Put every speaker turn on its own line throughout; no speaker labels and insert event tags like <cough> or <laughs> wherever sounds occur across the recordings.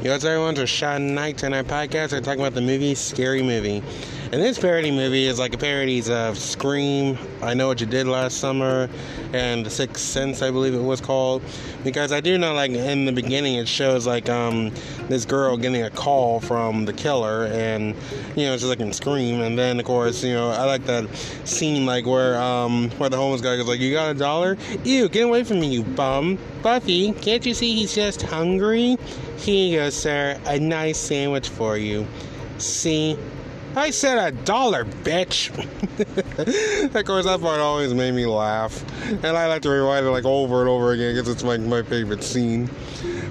Yo, what's everyone? It's Sean Knight our podcast. We're talking about the movie Scary Movie. And this parody movie is like a parodies of Scream, I Know What You Did Last Summer, and The Sixth Sense, I believe it was called. Because I do know, like, in the beginning, it shows, like, um, this girl getting a call from the killer, and, you know, she's like in Scream. And then, of course, you know, I like that scene, like, where, um, where the homeless guy goes, like, You got a dollar? Ew, get away from me, you bum. Buffy, can't you see he's just hungry? Here you go, sir. A nice sandwich for you. See? I said a dollar, bitch. <laughs> of course, that part always made me laugh, and I like to rewind it like over and over again because it's like my favorite scene.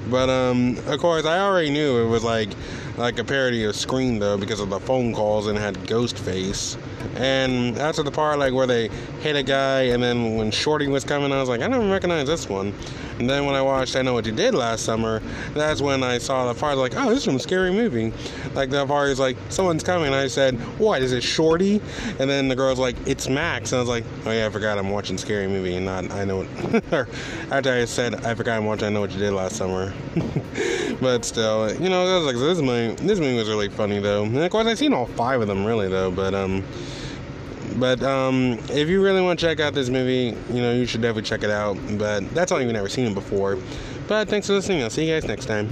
But um, of course, I already knew it was like like a parody of Scream though because of the phone calls and had Ghostface. And after the part like where they hit a guy and then when Shorty was coming, I was like, I don't recognize this one. And then when I watched I Know What You Did last summer, that's when I saw the part like, oh, this is from a scary movie. Like the part is like, someone's coming. And I said, what is it, Shorty? And then the girl's like, it's Max. And I was like, oh yeah, I forgot I'm watching scary movie and not I know. What, <laughs> after I said I forgot I'm watching I Know What You Did last summer. <laughs> but still, you know, was like, this movie, this movie was really funny though. And of course, I've seen all five of them really though. But um. But um, if you really want to check out this movie, you know, you should definitely check it out. But that's all you've never seen it before. But thanks for listening. I'll see you guys next time.